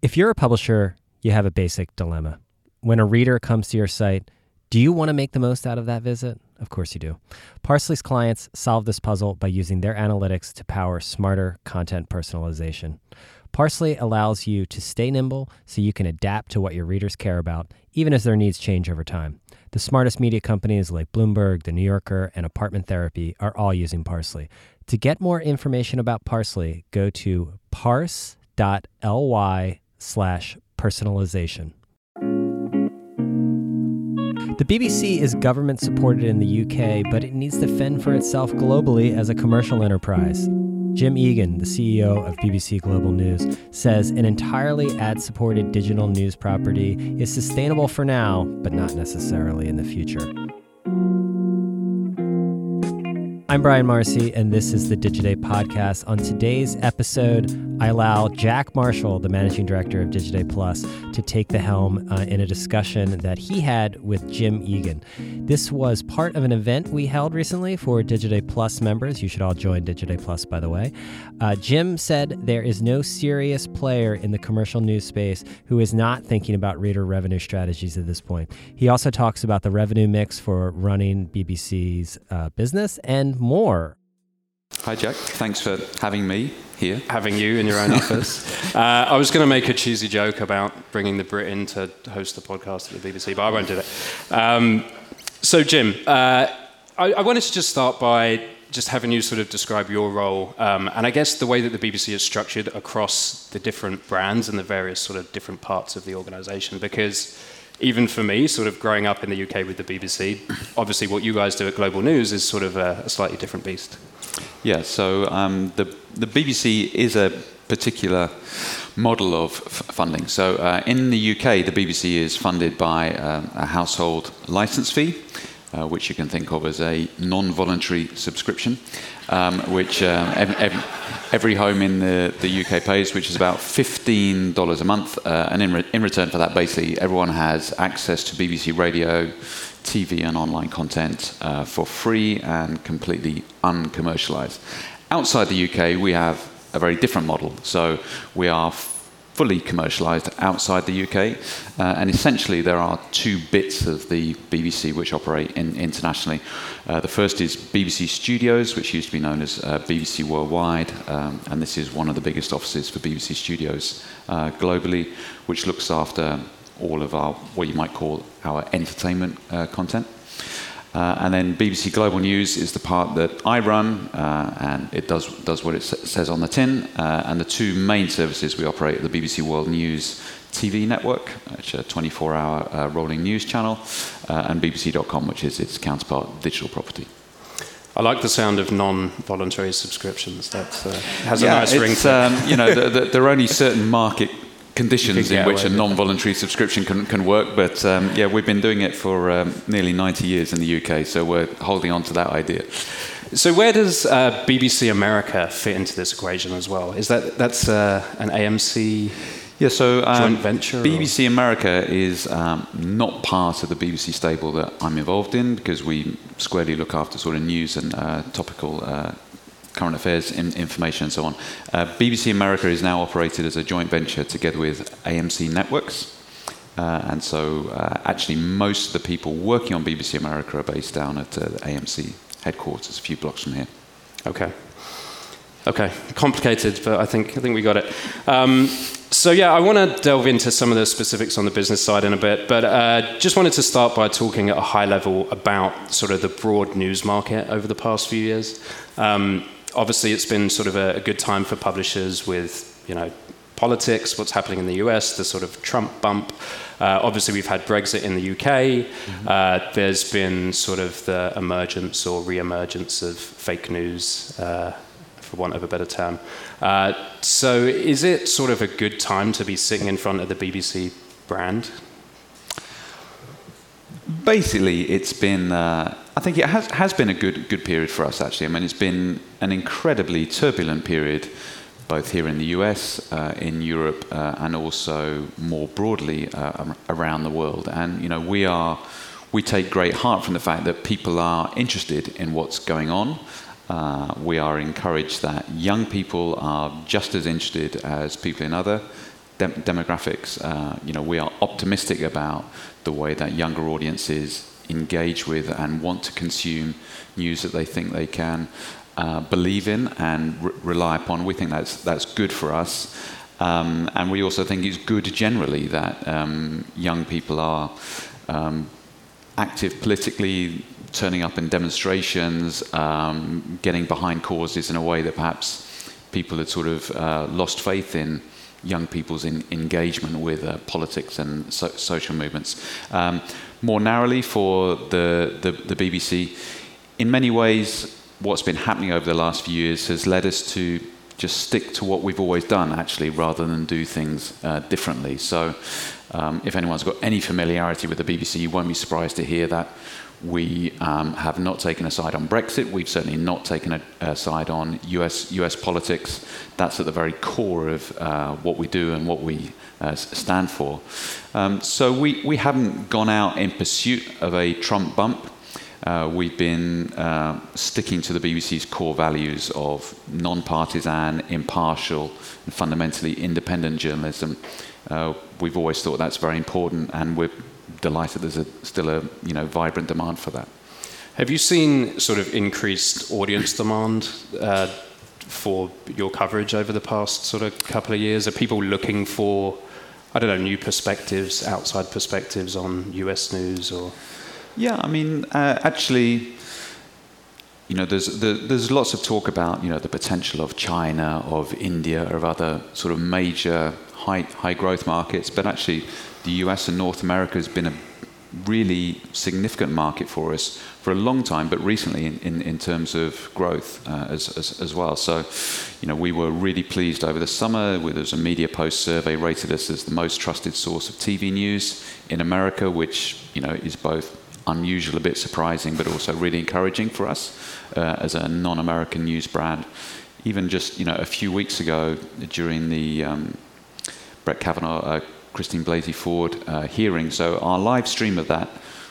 If you're a publisher, you have a basic dilemma. When a reader comes to your site, do you want to make the most out of that visit? Of course you do. Parse.ly's clients solve this puzzle by using their analytics to power smarter content personalization. Parse.ly allows you to stay nimble so you can adapt to what your readers care about, even as their needs change over time. The smartest media companies like Bloomberg, The New Yorker, and Apartment Therapy are all using Parse.ly. To get more information about Parse.ly, go to parse.ly slash personalization. The BBC is government supported in the UK, but it needs to fend for itself globally as a commercial enterprise. Jim Egan, the CEO of BBC Global News, says an entirely ad supported digital news property is sustainable for now, but not necessarily in the future. I'm Brian Morrissey, and this is the Digiday podcast. On today's episode, I allow Jack Marshall, the managing director of Digiday Plus, to take the helm uh, in a discussion that he had with Jim Egan. This was part of an event we held recently for Digiday Plus members. You should all join Digiday Plus, by the way. Uh, Jim said there is no serious player in the commercial news space who is not thinking about reader revenue strategies at this point. He also talks about the revenue mix for running BBC's uh, business and more. Hi, Jack. Thanks for having me here. Having you in your own office. Uh, I was going to make a cheesy joke about bringing the Brit in to host the podcast at the BBC, but I won't do that. Um, so, Jim, uh, I, I, wanted to just start by just having you sort of describe your role, um, and I guess the way that the BBC is structured across the different brands and the various sort of different parts of the organisation, because even for me, sort of growing up in the UK with the BBC, obviously what you guys do at Global News is sort of a, a slightly different beast. Yeah, so um, the, the BBC is a particular model of f- funding. So uh, in the UK, the BBC is funded by uh, a household license fee. Uh, which you can think of as a non-voluntary subscription, um, which every, home in the, the, UK pays, which is about $15 a month. Uh, and in, re- in return for that, basically, everyone has access to BBC Radio, TV, and online content uh, for free and completely uncommercialized. Outside the UK, we have a very different model. So we are fully commercialized outside the UK. Uh, and essentially, there are two bits of the BBC which operate in, internationally. Uh, the first is BBC Studios, which used to be known as uh, BBC Worldwide. Um, and this is one of the biggest offices for BBC Studios uh, globally, which looks after all of our, what you might call our entertainment uh, content. Uh, and then BBC Global News is the part that I run, uh, and it does, does what it says on the tin. Uh, and the two main services we operate are the BBC World News TV network, which is a 24 hour uh, rolling news channel, uh, and BBC.com, which is its counterpart digital property. I like the sound of non-voluntary subscriptions. That uh, has yeah, a nice ring. To it. Um, you know, the, the, there are only certain market conditions in which a non-voluntary subscription can, can work. But um, yeah, we've been doing it for um, nearly 90 years in the UK, so we're holding on to that idea. So where does uh, BBC America fit into this equation as well? Is that that's uh, an AMC? Yeah, so um, joint venture. BBC or? America is um, not part of the BBC stable that I'm involved in because we squarely look after sort of news and uh, topical uh, current affairs in, information and so on. Uh, BBC America is now operated as a joint venture together with AMC Networks. Uh, and so, uh, actually, most of the people working on BBC America are based down at uh, AMC headquarters, a few blocks from here. Okay. Okay, complicated, but I think I think we got it. Um, so yeah, I want to delve into some of the specifics on the business side in a bit, but uh, just wanted to start by talking at a high level about sort of the broad news market over the past few years. Um, obviously, it's been sort of a, a, good time for publishers with, you know, politics, what's happening in the US, the sort of Trump bump. Uh, obviously, we've had Brexit in the UK. Mm-hmm. Uh, there's been sort of the emergence or re-emergence of fake news, uh, for want of a better term. Uh, so, is it sort of a good time to be sitting in front of the BBC brand? Basically, it's been uh, I think it has, has been a good, good period for us, actually. I mean, it's been an incredibly turbulent period, both here in the US, uh, in Europe, uh, and also more broadly uh, around the world. And, you know, we are, we take great heart from the fact that people are interested in what's going on. Uh, we are encouraged that young people are just as interested as people in other dem- demographics. Uh, you know, we are optimistic about the way that younger audiences engage with and want to consume news that they think they can uh, believe in and re- rely upon. We think that's that's good for us. Um, and we also think it's good generally that um, young people are um, active politically, turning up in demonstrations, um, getting behind causes in a way that perhaps people had sort of uh, lost faith in young people's in, engagement with uh, politics and so, social movements. Um, more narrowly for the, the, the, BBC, in many ways, what's been happening over the last few years has led us to just stick to what we've always done, actually, rather than do things uh, differently. So, um, if anyone's got any familiarity with the BBC, you won't be surprised to hear that we um, have not taken a side on Brexit. We've certainly not taken a, a side on US, US politics. That's at the very core of uh, what we do and what we uh, stand for. Um, so we, we haven't gone out in pursuit of a Trump bump. Uh, we've been uh, sticking to the BBC's core values of non partisan, impartial, and fundamentally independent journalism. Uh, we've always thought that's very important, and we're delighted there's a, still a you know vibrant demand for that. Have you seen sort of increased audience demand uh, for your coverage over the past sort of couple of years? Are people looking for I don't know new perspectives, outside perspectives on U.S. news or? Yeah, I mean, uh, actually, you know, there's there's lots of talk about you know the potential of China, of India, or of other sort of major high high growth markets, but actually the US and North America has been a really significant market for us for a long time, but recently in, in, in terms of growth uh, as, as, as, well. So, you know, we were really pleased over the summer. There was a Media Post survey rated us as the most trusted source of TV news in America, which, you know, is both unusual, a bit surprising, but also really encouraging for us uh, as a non-American news brand. Even just, you know, a few weeks ago during the um, Brett Kavanaugh uh, Christine Blasey Ford uh, hearing. So our live stream of that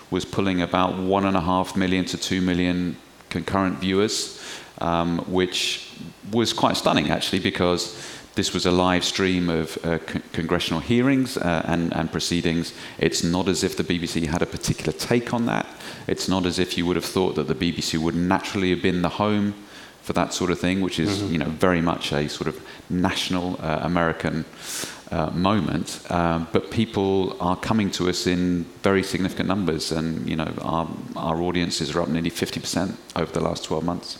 was pulling about one and a half million to two million concurrent viewers, um, which was quite stunning actually because this was a live stream of uh, con- congressional hearings uh, and, and, proceedings. It's not as if the BBC had a particular take on that. It's not as if you would have thought that the BBC would naturally have been the home for that sort of thing, which is mm-hmm. you know very much a sort of national uh, American uh, moment, um, but people are coming to us in very significant numbers, and you know our our audiences are up nearly 50% over the last 12 months.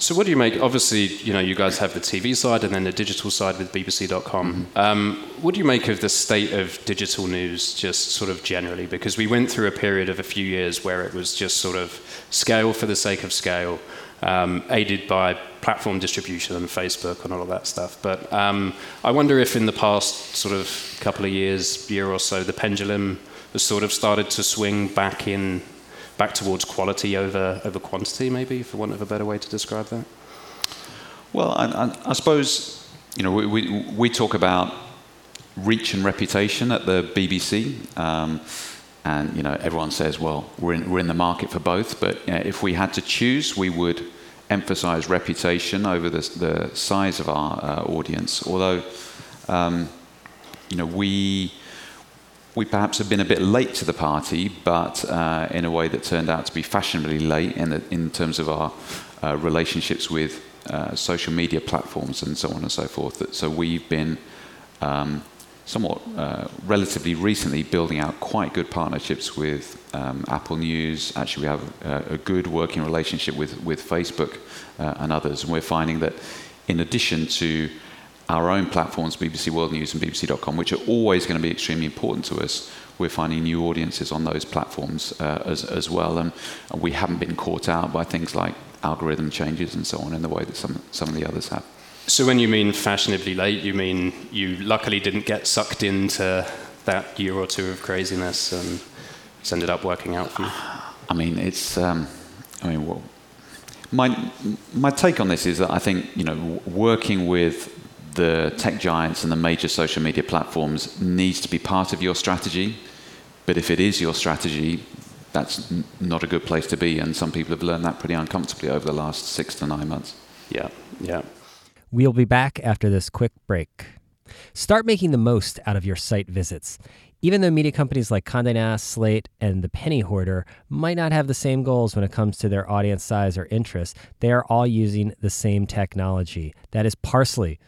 So, what do you make? Obviously, you know, you guys have the TV side and then the digital side with BBC.com. Mm-hmm. Um, what do you make of the state of digital news, just sort of generally? Because we went through a period of a few years where it was just sort of scale for the sake of scale um, aided by platform distribution and Facebook and all of that stuff. But um, I wonder if in the past sort of couple of years, year or so, the pendulum has sort of started to swing back in, back towards quality over over quantity, maybe, for want of a better way to describe that. Well, I, I, I suppose you know we, we, we talk about reach and reputation at the BBC. Um, and you know, everyone says, well, we're in, we're in the market for both. But you know, if we had to choose, we would emphasize reputation over the, the size of our uh, audience. Although, um, you know, we we perhaps have been a bit late to the party, but uh, in a way that turned out to be fashionably late in, the, in terms of our uh, relationships with uh, social media platforms and so on and so forth. So we've been um, somewhat uh, relatively recently building out quite good partnerships with um, Apple News. Actually, we have a, a, good working relationship with, with Facebook uh, and others. And we're finding that in addition to our own platforms, BBC World News and BBC.com, which are always going to be extremely important to us, we're finding new audiences on those platforms uh, as, as well. And we haven't been caught out by things like algorithm changes and so on in the way that some, some of the others have. So when you mean fashionably late, you mean you luckily didn't get sucked into that year or two of craziness and it's ended up working out for you? I mean, it's. Um, I mean, well, my my take on this is that I think you know working with the tech giants and the major social media platforms needs to be part of your strategy. But if it is your strategy, that's not a good place to be. And some people have learned that pretty uncomfortably over the last six to nine months. Yeah, yeah. We'll be back after this quick break. Start making the most out of your site visits. Even though media companies like Condé Nast, Slate, and The Penny Hoarder might not have the same goals when it comes to their audience size or interest, they are all using the same technology. That is Parse.ly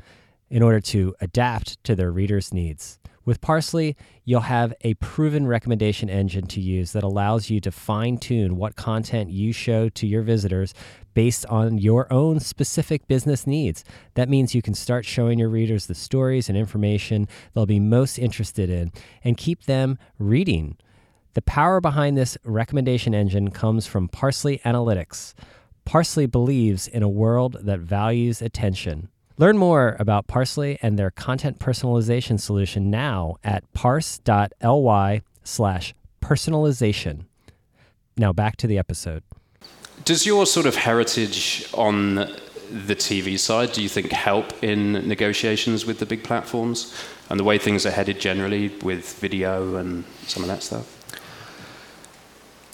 in order to adapt to their readers' needs. With Parse.ly, you'll have a proven recommendation engine to use that allows you to fine tune what content you show to your visitors based on your own specific business needs. That means you can start showing your readers the stories and information they'll be most interested in and keep them reading. The power behind this recommendation engine comes from Parse.ly Analytics. Parse.ly believes in a world that values attention. Learn more about Parse.ly and their content personalization solution now at parse.ly slash personalization. Now back to the episode. Does your sort of heritage on the TV side, do you think, help in negotiations with the big platforms and the way things are headed generally with video and some of that stuff?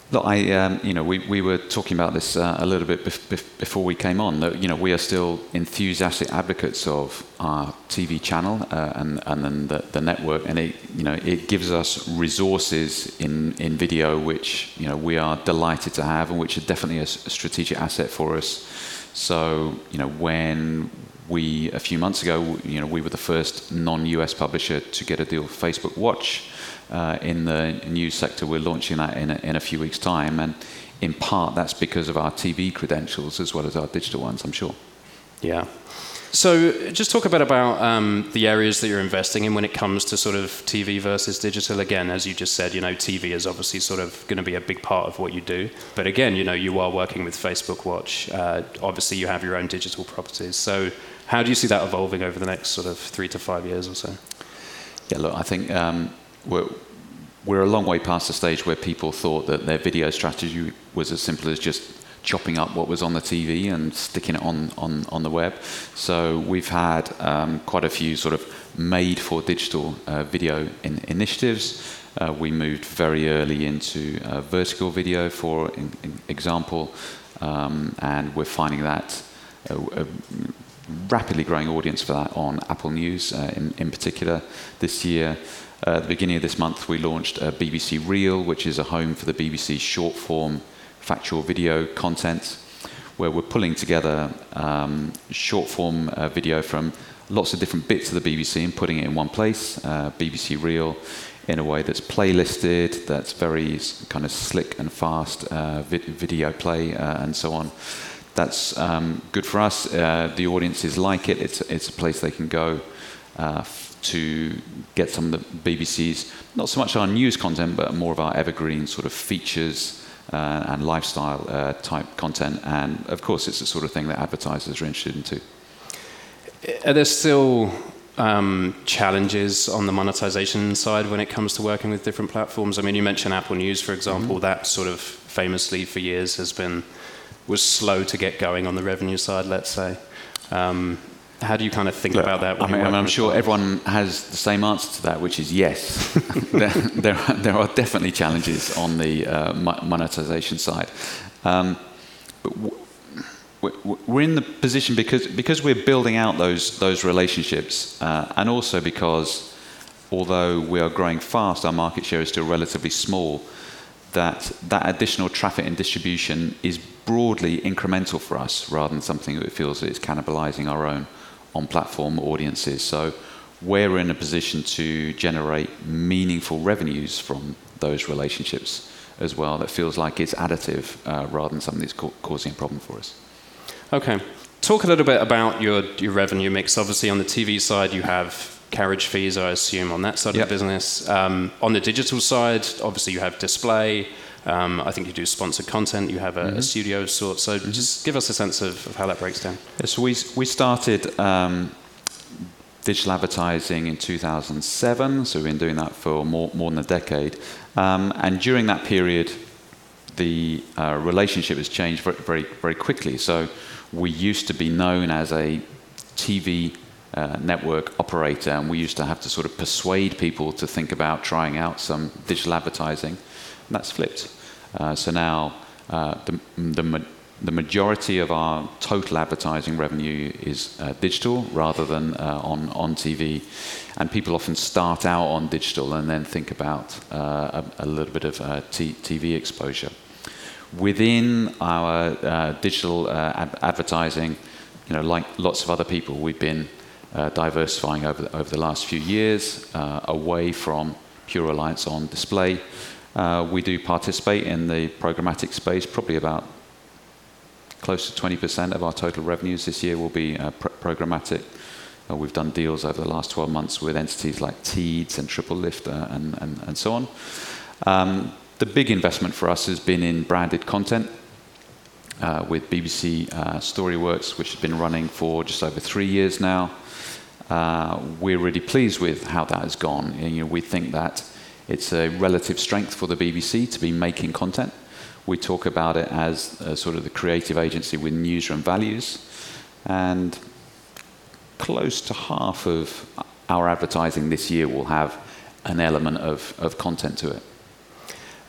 Look, I, um, you know, we, we were talking about this uh, a little bit bef- bef- before we came on. That you know, we are still enthusiastic advocates of our TV channel uh, and and then the, the network, and it you know it gives us resources in in video which you know we are delighted to have, and which are definitely a, strategic asset for us. So you know, when we a few months ago, you know, we were the first non-US publisher to get a deal with Facebook Watch uh, in the news sector. We're launching that in a, in a few weeks' time, and in part that's because of our TV credentials as well as our digital ones. I'm sure. Yeah. So, just talk a bit about um, the areas that you're investing in when it comes to sort of TV versus digital. Again, as you just said, you know, TV is obviously sort of going to be a big part of what you do. But again, you know, you are working with Facebook Watch. Uh, obviously, you have your own digital properties. So, how do you see that evolving over the next sort of three to five years or so? Yeah, look, I think um, we're, we're a long way past the stage where people thought that their video strategy was as simple as just chopping up what was on the TV and sticking it on, on, on the web. So we've had um, quite a few sort of made for digital uh, video in, initiatives. Uh, we moved very early into uh, vertical video, for in, in example, um, and we're finding that a, a, rapidly growing audience for that on Apple News uh, in, in particular this year. Uh, at the beginning of this month, we launched uh, BBC Reel, which is a home for the BBC short form factual video content, where we're pulling together um, short form uh, video from lots of different bits of the BBC and putting it in one place. Uh, BBC Reel in a way that's playlisted, that's very kind of slick and fast uh, vid- video play, and so on. That's um, good for us. The audiences like it. It's, it's a place they can go uh, to get some of the BBC's, not so much our news content, but more of our evergreen sort of features uh, and lifestyle uh, type content. And of course, it's the sort of thing that advertisers are interested in too. Are there still um, challenges on the monetization side when it comes to working with different platforms? I mean, you mentioned Apple News, for example. Mm-hmm. That sort of famously for years has been was slow to get going on the revenue side. Let's say. Um, how do you kind of think Look, about that? I mean, I'm sure everyone has the same answer to that, which is yes. there, there, are, there, are, definitely challenges on the uh, monetization side. Um, but we're in the position because, because we're building out those, those relationships, uh, and also because although we are growing fast, our market share is still relatively small, that that additional traffic and distribution is broadly incremental for us rather than something that feels that it's cannibalizing our own on platform audiences. So we're in a position to generate meaningful revenues from those relationships as well that feels like it's additive uh, rather than something that's ca- causing a problem for us. Okay. Talk a little bit about your, your revenue mix. Obviously, on the TV side, you have carriage fees, I assume, on that side yep. of the business. Um, on the digital side, obviously, you have display. Um, I think you do sponsored content. You have a, mm-hmm. a studio of sorts. So mm-hmm. just give us a sense of, of, how that breaks down. Yeah, so we we started um, digital advertising in 2007. So we've been doing that for more more than a decade. Um, and during that period, the uh, relationship has changed very, very very quickly. So we used to be known as a TV uh, network operator, and we used to have to sort of persuade people to think about trying out some digital advertising. And that's flipped. Uh, so now uh, the, majority of our total advertising revenue is uh, digital rather than uh, on, TV. And people often start out on digital and then think about uh, a, little bit of uh, TV exposure. Within our digital ad- advertising, you know, like lots of other people, we've been diversifying over the last few years away from pure reliance on display. We do participate in the programmatic space, probably about close to 20% of our total revenues this year will be uh, pr- programmatic. Uh, we've done deals over the last 12 months with entities like Teads and TripleLift uh, and, and, and, so on. Um, the big investment for us has been in branded content uh, with BBC uh, Storyworks, which has been running for just over three years now. Uh, we're really pleased with how that has gone. And, you know, we think that it's a relative strength for the BBC to be making content we talk about it as uh, sort of the creative agency with newsroom values. And close to half of our advertising this year will have an element of, of content to it.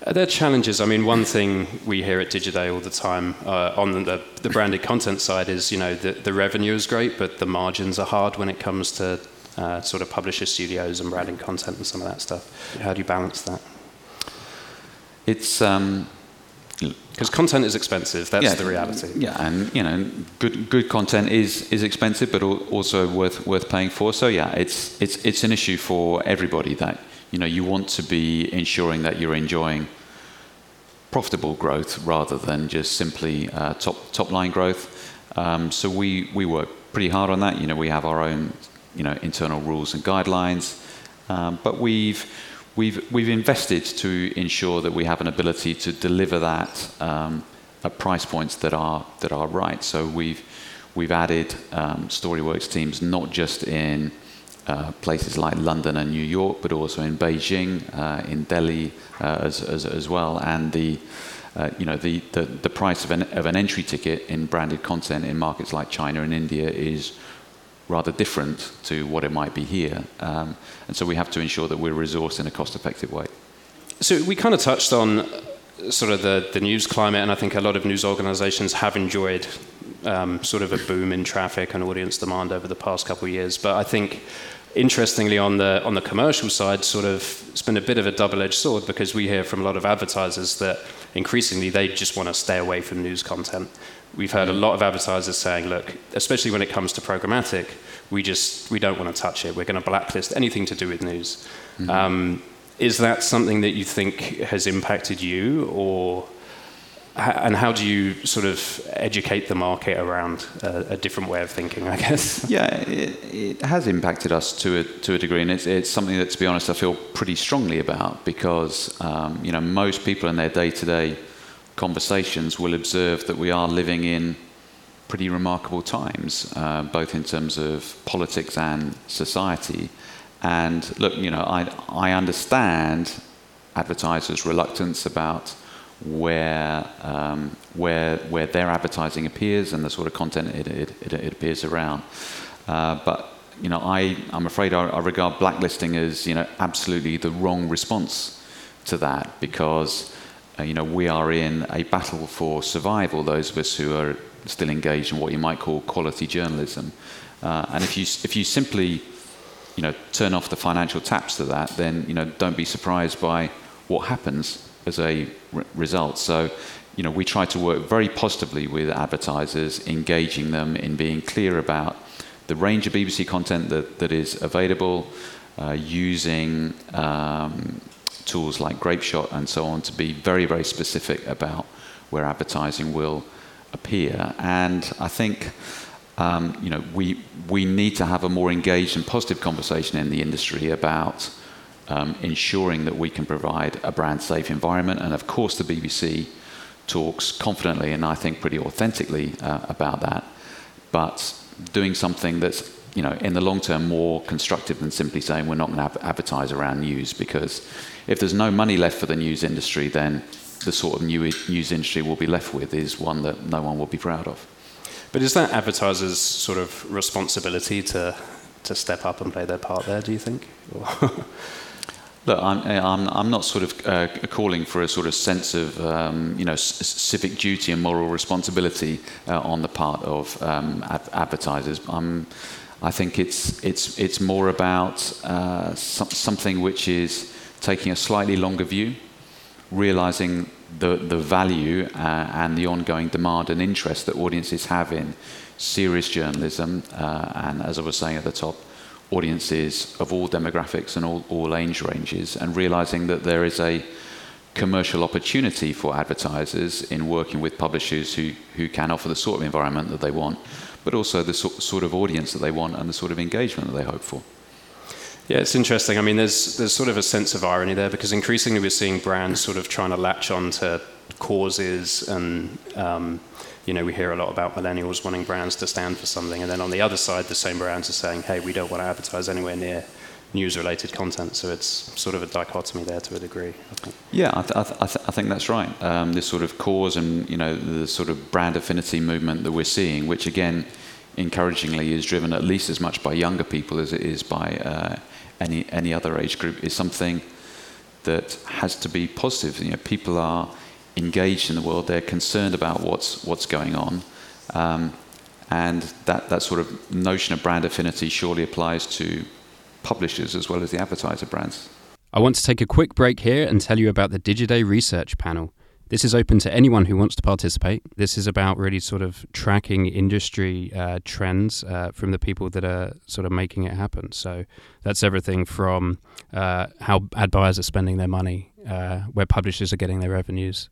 Are there are challenges? I mean, one thing we hear at Digiday all the time uh, on the, the, branded content side is, you know, the, the, revenue is great, but the margins are hard when it comes to uh, sort of publisher studios and branded content and some of that stuff. How do you balance that? It's um, because content is expensive. That's yeah, the reality. Yeah, and you know, good good content is is expensive, but also worth worth paying for. So yeah, it's it's it's an issue for everybody that you know you want to be ensuring that you're enjoying profitable growth rather than just simply uh, top top line growth. Um, so we we work pretty hard on that. You know, we have our own you know internal rules and guidelines, um, but we've we've, we've invested to ensure that we have an ability to deliver that um, at price points that are, that are right. So we've, we've added um, Storyworks teams not just in uh, places like London and New York, but also in Beijing, uh, in Delhi uh, as, as, as, well. And the, uh, you know, the, the, the price of an, of an entry ticket in branded content in markets like China and India is rather different to what it might be here. Um, and so we have to ensure that we're resourced in a cost effective way. So we kind of touched on sort of the, the news climate, and I think a lot of news organizations have enjoyed um, sort of a boom in traffic and audience demand over the past couple of years. But I think interestingly on the on the commercial side sort of it's been a bit of a double-edged sword because we hear from a lot of advertisers that increasingly they just want to stay away from news content we've heard a lot of advertisers saying, look, especially when it comes to programmatic, we just we don't want to touch it. We're going to blacklist anything to do with news. Mm-hmm. Um, is that something that you think has impacted you, or and how do you sort of educate the market around a, a different way of thinking? I guess. Yeah, it, it, has impacted us to a to a degree, and it's it's something that, to be honest, I feel pretty strongly about because um, you know most people in their day to day conversations will observe that we are living in pretty remarkable times, uh, both in terms of politics and society. And look, you know, I, I understand advertisers' reluctance about where, um, where, where their advertising appears and the sort of content it, it, it, appears around. Uh, but you know, I, I'm afraid I, I regard blacklisting as you know, absolutely the wrong response to that because you know, we are in a battle for survival, those of us who are still engaged in what you might call quality journalism. Uh, and if you, if you simply you know, turn off the financial taps to that, then you know, don't be surprised by what happens as a re- result. So, you know, we try to work very positively with advertisers, engaging them in being clear about the range of BBC content that, that is available, uh, using um, tools like Grapeshot and so on to be very, very specific about where advertising will appear. And I think um, you know, we, we need to have a more engaged and positive conversation in the industry about um, ensuring that we can provide a brand safe environment. And of course, the BBC talks confidently and I think pretty authentically uh, about that. But doing something that's you know, in the long term, more constructive than simply saying we're not going to advertise around news because if there's no money left for the news industry, then the sort of new news industry we'll be left with is one that no one will be proud of. But is that advertisers' sort of responsibility to to step up and play their part there? Do you think? Look, I'm, I'm, I'm not sort of uh, calling for a sort of sense of um, you know c- civic duty and moral responsibility uh, on the part of um, ad- advertisers. I'm, I think it's it's it's more about uh, so- something which is taking a slightly longer view, realizing the the value uh, and the ongoing demand and interest that audiences have in serious journalism, uh, and as I was saying at the top audiences of all demographics and all, all age ranges, and realizing that there is a commercial opportunity for advertisers in working with publishers who, who can offer the sort of environment that they want, but also the so, sort of audience that they want and the sort of engagement that they hope for. Yeah, it's interesting. I mean, there's there's sort of a sense of irony there because increasingly we're seeing brands sort of trying to latch on to causes and um, you know, we hear a lot about millennials wanting brands to stand for something, and then on the other side, the same brands are saying, "Hey, we don't want to advertise anywhere near news-related content." So it's sort of a dichotomy there to a degree. I. Yeah, I, th- I, th- I think that's right. Um, this sort of cause and you know the sort of brand affinity movement that we're seeing, which again, encouragingly, is driven at least as much by younger people as it is by uh, any any other age group, is something that has to be positive. You know, people are engaged in the world. They're concerned about what's what's going on, um, and that that sort of notion of brand affinity surely applies to publishers as well as the advertiser brands. I want to take a quick break here and tell you about the Digiday Research Panel. This is open to anyone who wants to participate. This is about really sort of tracking industry uh, trends uh, from the people that are sort of making it happen. So that's everything from uh, how ad buyers are spending their money, uh, where publishers are getting their revenues,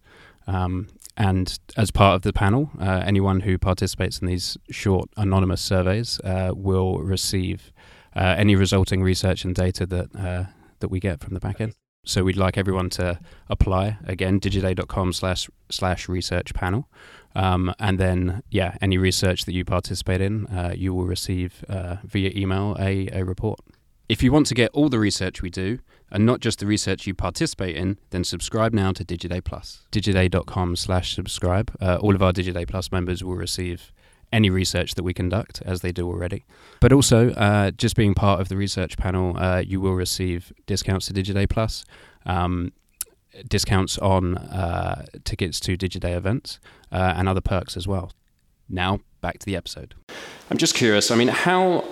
um, and as part of the panel, uh, anyone who participates in these short anonymous surveys uh, will receive any resulting research and data that that we get from the back end. So we'd like everyone to apply again, digiday.com slash slash research panel. Um, and then, yeah, any research that you participate in, uh, you will receive uh, via email a, a report. If you want to get all the research we do, and not just the research you participate in, then subscribe now to Digiday Plus. Digiday.com slash subscribe. Uh, all of our Digiday Plus members will receive any research that we conduct, as they do already. But also, uh, just being part of the research panel, uh, you will receive discounts to Digiday Plus, um, discounts on uh, tickets to Digiday events, uh, and other perks as well. Now, back to the episode. I'm just curious. I mean, how,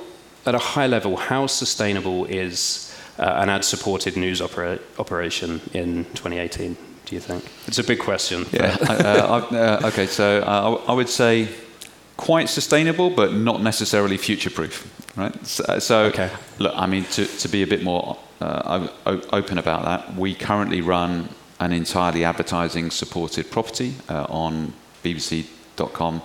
at a high level, how sustainable is uh, an ad-supported news opera- operation in 2018? Do you think? It's a big question. Yeah. uh, uh, okay, so uh, I would say quite sustainable, but not necessarily future-proof. Right. So, so okay. look, I mean, to, to be a bit more uh, open about that, we currently run an entirely advertising-supported property uh, on BBC.com.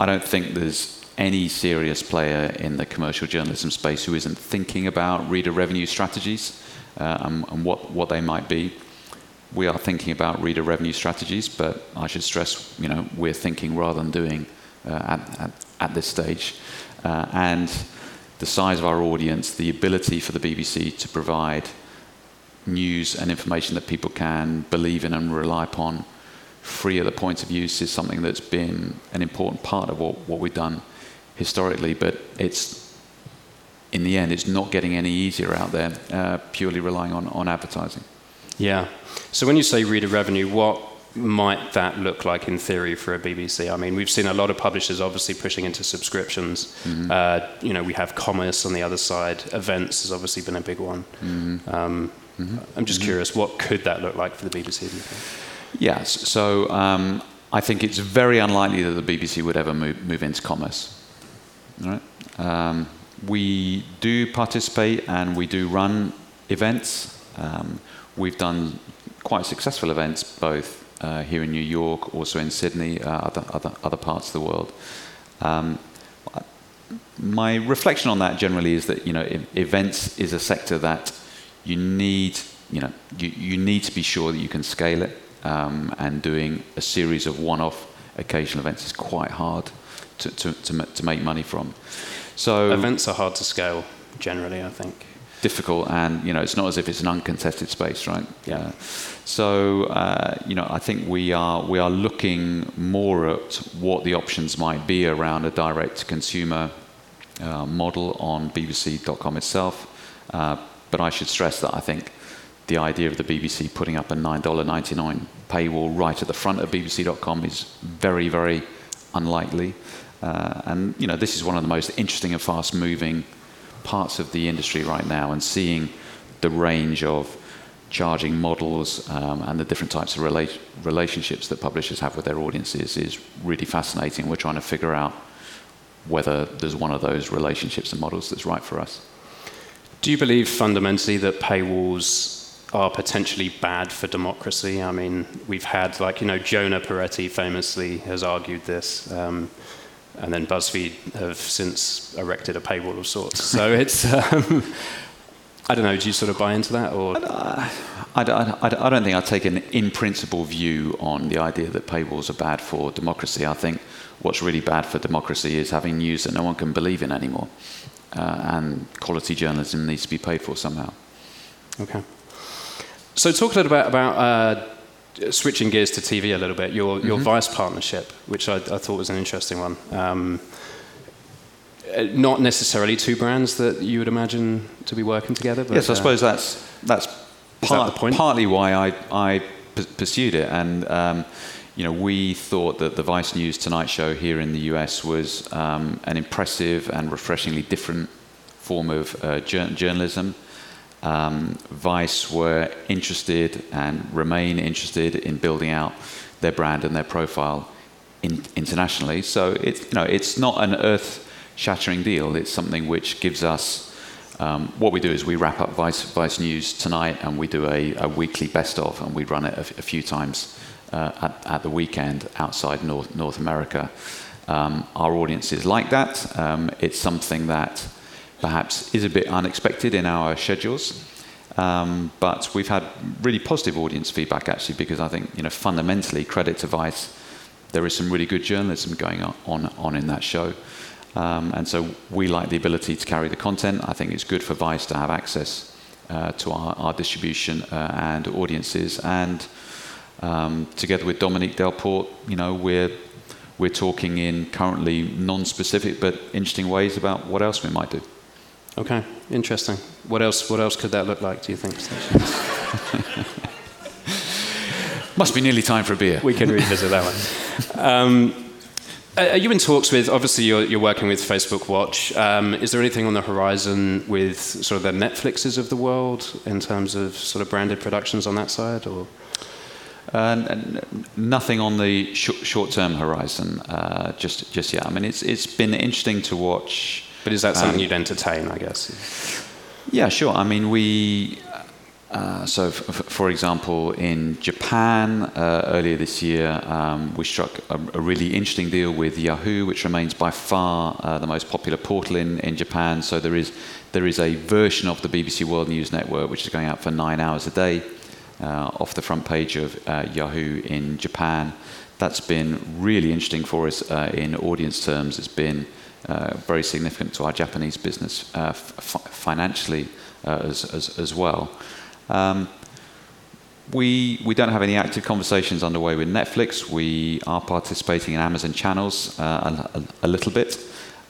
I don't think there's any serious player in the commercial journalism space who isn't thinking about reader revenue strategies uh, and, and, what, what they might be. We are thinking about reader revenue strategies, but I should stress, you know, we're thinking rather than doing uh, at, at, at, this stage. Uh, and the size of our audience, the ability for the BBC to provide news and information that people can believe in and rely upon free at the point of use is something that's been an important part of what, what we've done historically, but it's in the end, it's not getting any easier out there, uh, purely relying on, on advertising. Yeah. So when you say reader revenue, what might that look like in theory for a BBC? I mean, we've seen a lot of publishers obviously pushing into subscriptions. Mm-hmm. Uh, you know, we have commerce on the other side. Events has obviously been a big one. Mm-hmm. Um, mm-hmm. I'm just mm-hmm. curious, what could that look like for the BBC? Yes. So um, I think it's very unlikely that the BBC would ever move, move into commerce. Right? Um, we do participate and we do run events. Um, we've done quite successful events both uh, here in New York, also in Sydney, uh, other, other, other parts of the world. Um, my reflection on that generally is that you know events is a sector that you need you know you, you need to be sure that you can scale it um, and doing a series of one-off occasional events is quite hard to, to, to, to make money from. So events are hard to scale generally, I think. Difficult, and you know, it's not as if it's an uncontested space, right? Yeah. So uh, you know, I think we are we are looking more at what the options might be around a direct-to-consumer uh, model on BBC.com itself. Uh, but I should stress that I think the idea of the BBC putting up a $9.99 paywall right at the front of BBC.com is very, very unlikely. Uh, and you know, this is one of the most interesting and fast-moving parts of the industry right now, and seeing the range of charging models um, and the different types of rela- relationships that publishers have with their audiences is really fascinating. We're trying to figure out whether there's one of those relationships and models that's right for us. Do you believe fundamentally that paywalls are potentially bad for democracy? I mean, we've had, like, you know, Jonah Peretti famously has argued this. Um, and then BuzzFeed have since erected a paywall of sorts. So it's, um, I don't know, do you sort of buy into that? or? I, I, I, I don't think I take an in principle view on the idea that paywalls are bad for democracy. I think what's really bad for democracy is having news that no one can believe in anymore. Uh, and quality journalism needs to be paid for somehow. Okay. So talk a little bit about uh, switching gears to TV a little bit. Your your mm-hmm. Vice partnership, which I, I, thought was an interesting one. Um, uh, not necessarily two brands that you would imagine to be working together. But, yes, I uh, suppose that's that's part, that partly why I I p- pursued it, and um, you know we thought that the Vice News Tonight Show here in the US was um, an impressive and refreshingly different form of uh, journalism um, Vice were interested and remain interested in building out their brand and their profile in, internationally. So it's, you know, it's not an earth shattering deal. It's something which gives us um, what we do is we wrap up Vice, Vice News tonight and we do a, a weekly best of and we run it a, a few times uh, at, at, the weekend outside North, North America. Um, our audiences like that. Um, it's something that perhaps is a bit unexpected in our schedules. Um, but we've had really positive audience feedback actually because I think you know fundamentally credit to Vice, there is some really good journalism going on on in that show, um, and so we like the ability to carry the content. I think it's good for Vice to have access uh, to our, our distribution uh, and audiences, and um, together with Dominique Delport, you know we're we're talking in currently non-specific but interesting ways about what else we might do. Okay, interesting. What else? What else could that look like? Do you think? Must be nearly time for a beer. We can revisit that one. Um, are you in talks with? Obviously, you're, you're working with Facebook Watch. Um, is there anything on the horizon with sort of the Netflixes of the world in terms of sort of branded productions on that side, or? Uh, nothing on the sh- short-term horizon uh, just just yet. I mean, it's it's been interesting to watch but is that something um, you'd entertain, I guess? Yeah, sure. I mean, we. Uh, so, f- for example, in Japan uh, earlier this year, um, we struck a, a, really interesting deal with Yahoo, which remains by far uh, the most popular portal in, in Japan. So there is there is a version of the BBC World News Network which is going out for nine hours a day uh, off the front page of uh, Yahoo in Japan. That's been really interesting for us uh, in audience terms. It's been very significant to our Japanese business uh, financially uh, as, as, as, well. Um, we, we don't have any active conversations underway with Netflix. We are participating in Amazon channels uh, a, a, a, little bit.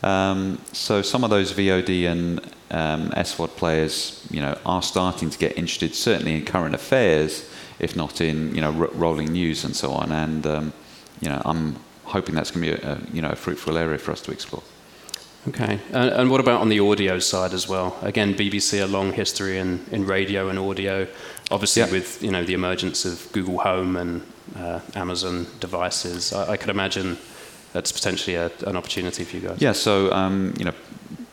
Um, so some of those VOD and um, SVOD players, you know, are starting to get interested, certainly in current affairs, if not in you know r- rolling news and so on. And um, you know, I'm hoping that's going to be a, a, you know a fruitful area for us to explore. Okay, and, and, what about on the audio side as well? Again, BBC a long history in, in radio and audio. Obviously, with you know the emergence of Google Home and uh, Amazon devices, I, I, could imagine that's potentially a, an opportunity for you guys. Yeah, so um, you know,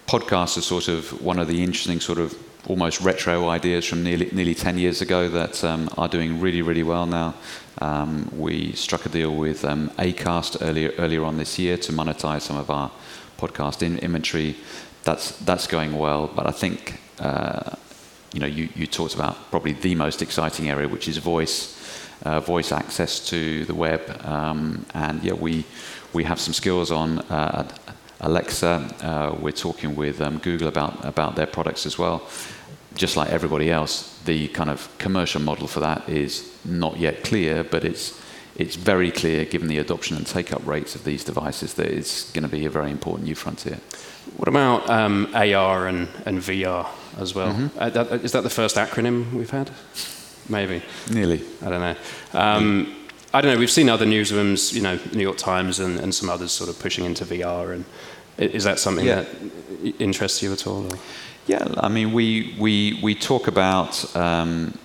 podcasts are sort of one of the interesting sort of almost retro ideas from nearly, nearly 10 years ago that um, are doing really, really well now. Um, we struck a deal with um, Acast earlier, earlier on this year to monetize some of our podcast in inventory, that's that's going well. But I think uh, you know you, you talked about probably the most exciting area, which is voice. Uh, voice access to the web, um, and yeah, we we have some skills on uh, Alexa. Uh, we're talking with um, Google about about their products as well. Just like everybody else, the kind of commercial model for that is not yet clear, but it's it's very clear, given the adoption and take-up rates of these devices, that it's going to be a very important new frontier. What about um, AR and, and VR as well? Mm-hmm. Uh, that, is that the first acronym we've had? Maybe. Nearly. I don't know. Um, I don't know. We've seen other newsrooms, you know, New York Times and, and some others sort of pushing into VR. And is that something yeah. that interests you at all? Or? Yeah, I mean, we, we, we talk about um,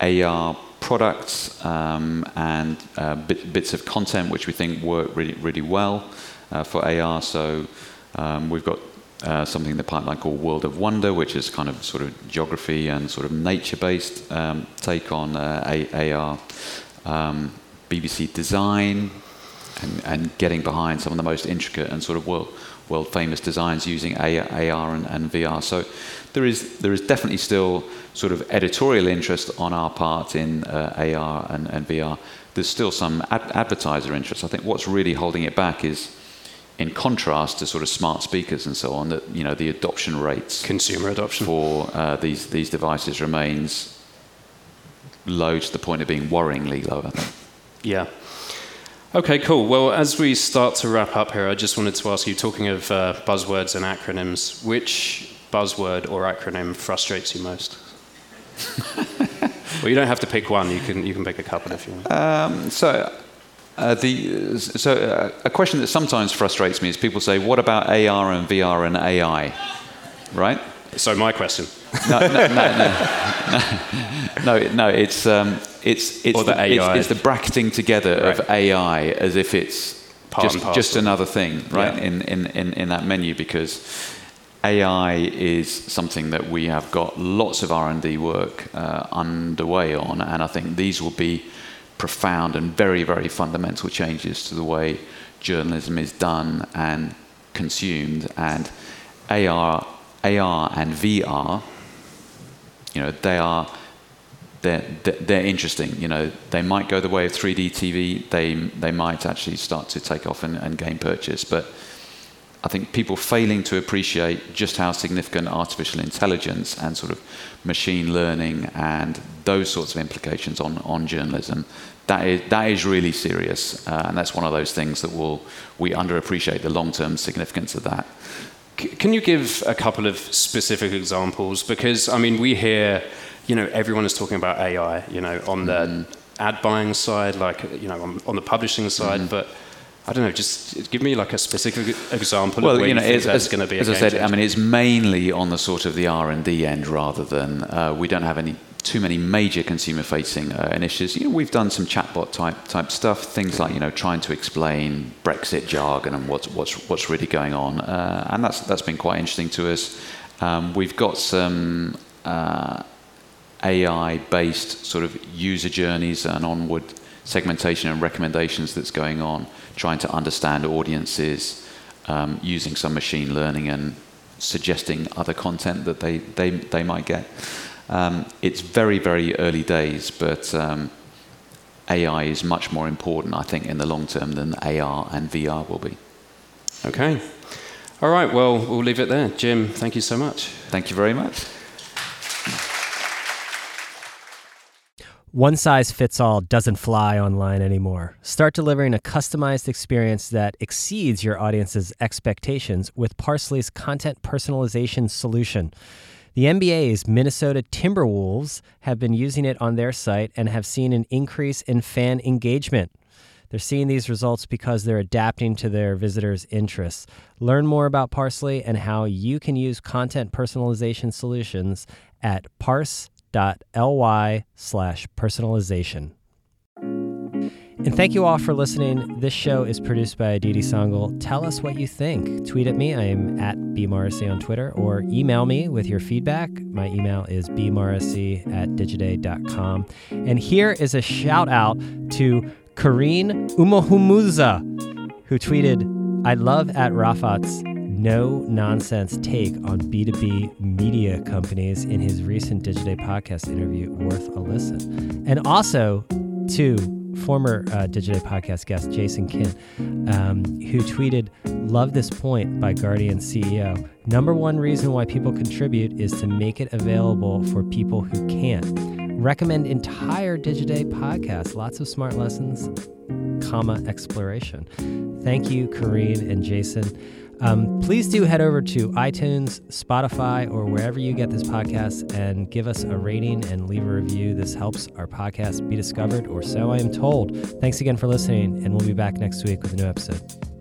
AR products um, and uh, bit, bits of content which we think work really, really well uh, for AR. So um, we've got uh, something in the pipeline called World of Wonder, which is kind of sort of geography and sort of nature-based um, take on uh, AR. Um, BBC Design and, and getting behind some of the most intricate and sort of world world famous designs using AR and, and, VR. So there is there is definitely still sort of editorial interest on our part in uh, AR and, and, VR. There's still some ad- advertiser interest. I think what's really holding it back is in contrast to sort of smart speakers and so on, that you know the adoption rates, consumer adoption for uh, these these devices remains low to the point of being worryingly low. I think. Yeah. Okay, cool. Well, as we start to wrap up here, I just wanted to ask you, talking of uh, buzzwords and acronyms, which buzzword or acronym frustrates you most? well, you don't have to pick one. You can you can pick a couple if you want. Um, so. Uh, the, so uh, a question that sometimes frustrates me is people say, "What about AR and VR and AI?" Right? So my question. No, no, no, no, no, no it's um, it's it's the, the it's, it's, the bracketing together right. of AI as if it's Part just just another thing, right? Yeah. In, in in in that menu because AI is something that we have got lots of R&D work uh, underway on, and I think these will be profound and very, very fundamental changes to the way journalism is done and consumed. And AR, AR and VR, you know, they are they're, they're interesting. You know, they might go the way of 3D TV. They they might actually start to take off and, and gain purchase, but I think people failing to appreciate just how significant artificial intelligence and sort of machine learning and those sorts of implications on, on journalism, that is, that is really serious. Uh, and that's one of those things that will, we underappreciate the long term significance of that. Can you give a couple of specific examples? Because, I mean, we hear, you know, everyone is talking about AI, you know, on the mm. ad buying side, like, you know, on, on the publishing side, mm. but I don't know, just give me like a specific example well, you, know, you think that's going to be. As I said. I mean, it's mainly on the sort of the R and D end rather than uh, we don't have any too many major consumer-facing uh, initiatives. You know, we've done some chatbot type type stuff, things like you know trying to explain Brexit jargon and what's what's what's really going on, uh, and that's that's been quite interesting to us. Um, we've got some uh, AI-based sort of user journeys and onward segmentation and recommendations that's going on trying to understand audiences um, using some machine learning and suggesting other content that they, they, they might get. Um, it's very, very early days, but um, AI is much more important, I think, in the long term than AR and VR will be. Okay. All right, well, we'll leave it there. Jim, thank you so much. Thank you very much. One size fits all doesn't fly online anymore. Start delivering a customized experience that exceeds your audience's expectations with Parse.ly's content personalization solution. The NBA's Minnesota Timberwolves have been using it on their site and have seen an increase in fan engagement. They're seeing these results because they're adapting to their visitors' interests. Learn more about Parsley and how you can use content personalization solutions at parse.ly bit.ly slash personalization. And thank you all for listening. This show is produced by Aditi Sangal. Tell us what you think. Tweet at me. I am at bmorrissey on Twitter, or email me with your feedback. My email is bmorrissey at digiday.com. And here is a shout out to Kareen Umohumuza, who tweeted, I love at Rafat's no nonsense take on B2B media companies in his recent Digiday podcast interview, worth a listen. And also to former uh, Digiday podcast guest Jason Kint, um, who tweeted, Love this point by Guardian CEO. Number one reason why people contribute is to make it available for people who can't. Recommend entire Digiday podcast lots of smart lessons comma exploration. Thank you, Kareen and Jason. Um, please do head over to iTunes, Spotify, or wherever you get this podcast and give us a rating and leave a review. This helps our podcast be discovered, or so I am told. Thanks again for listening, and we'll be back next week with a new episode.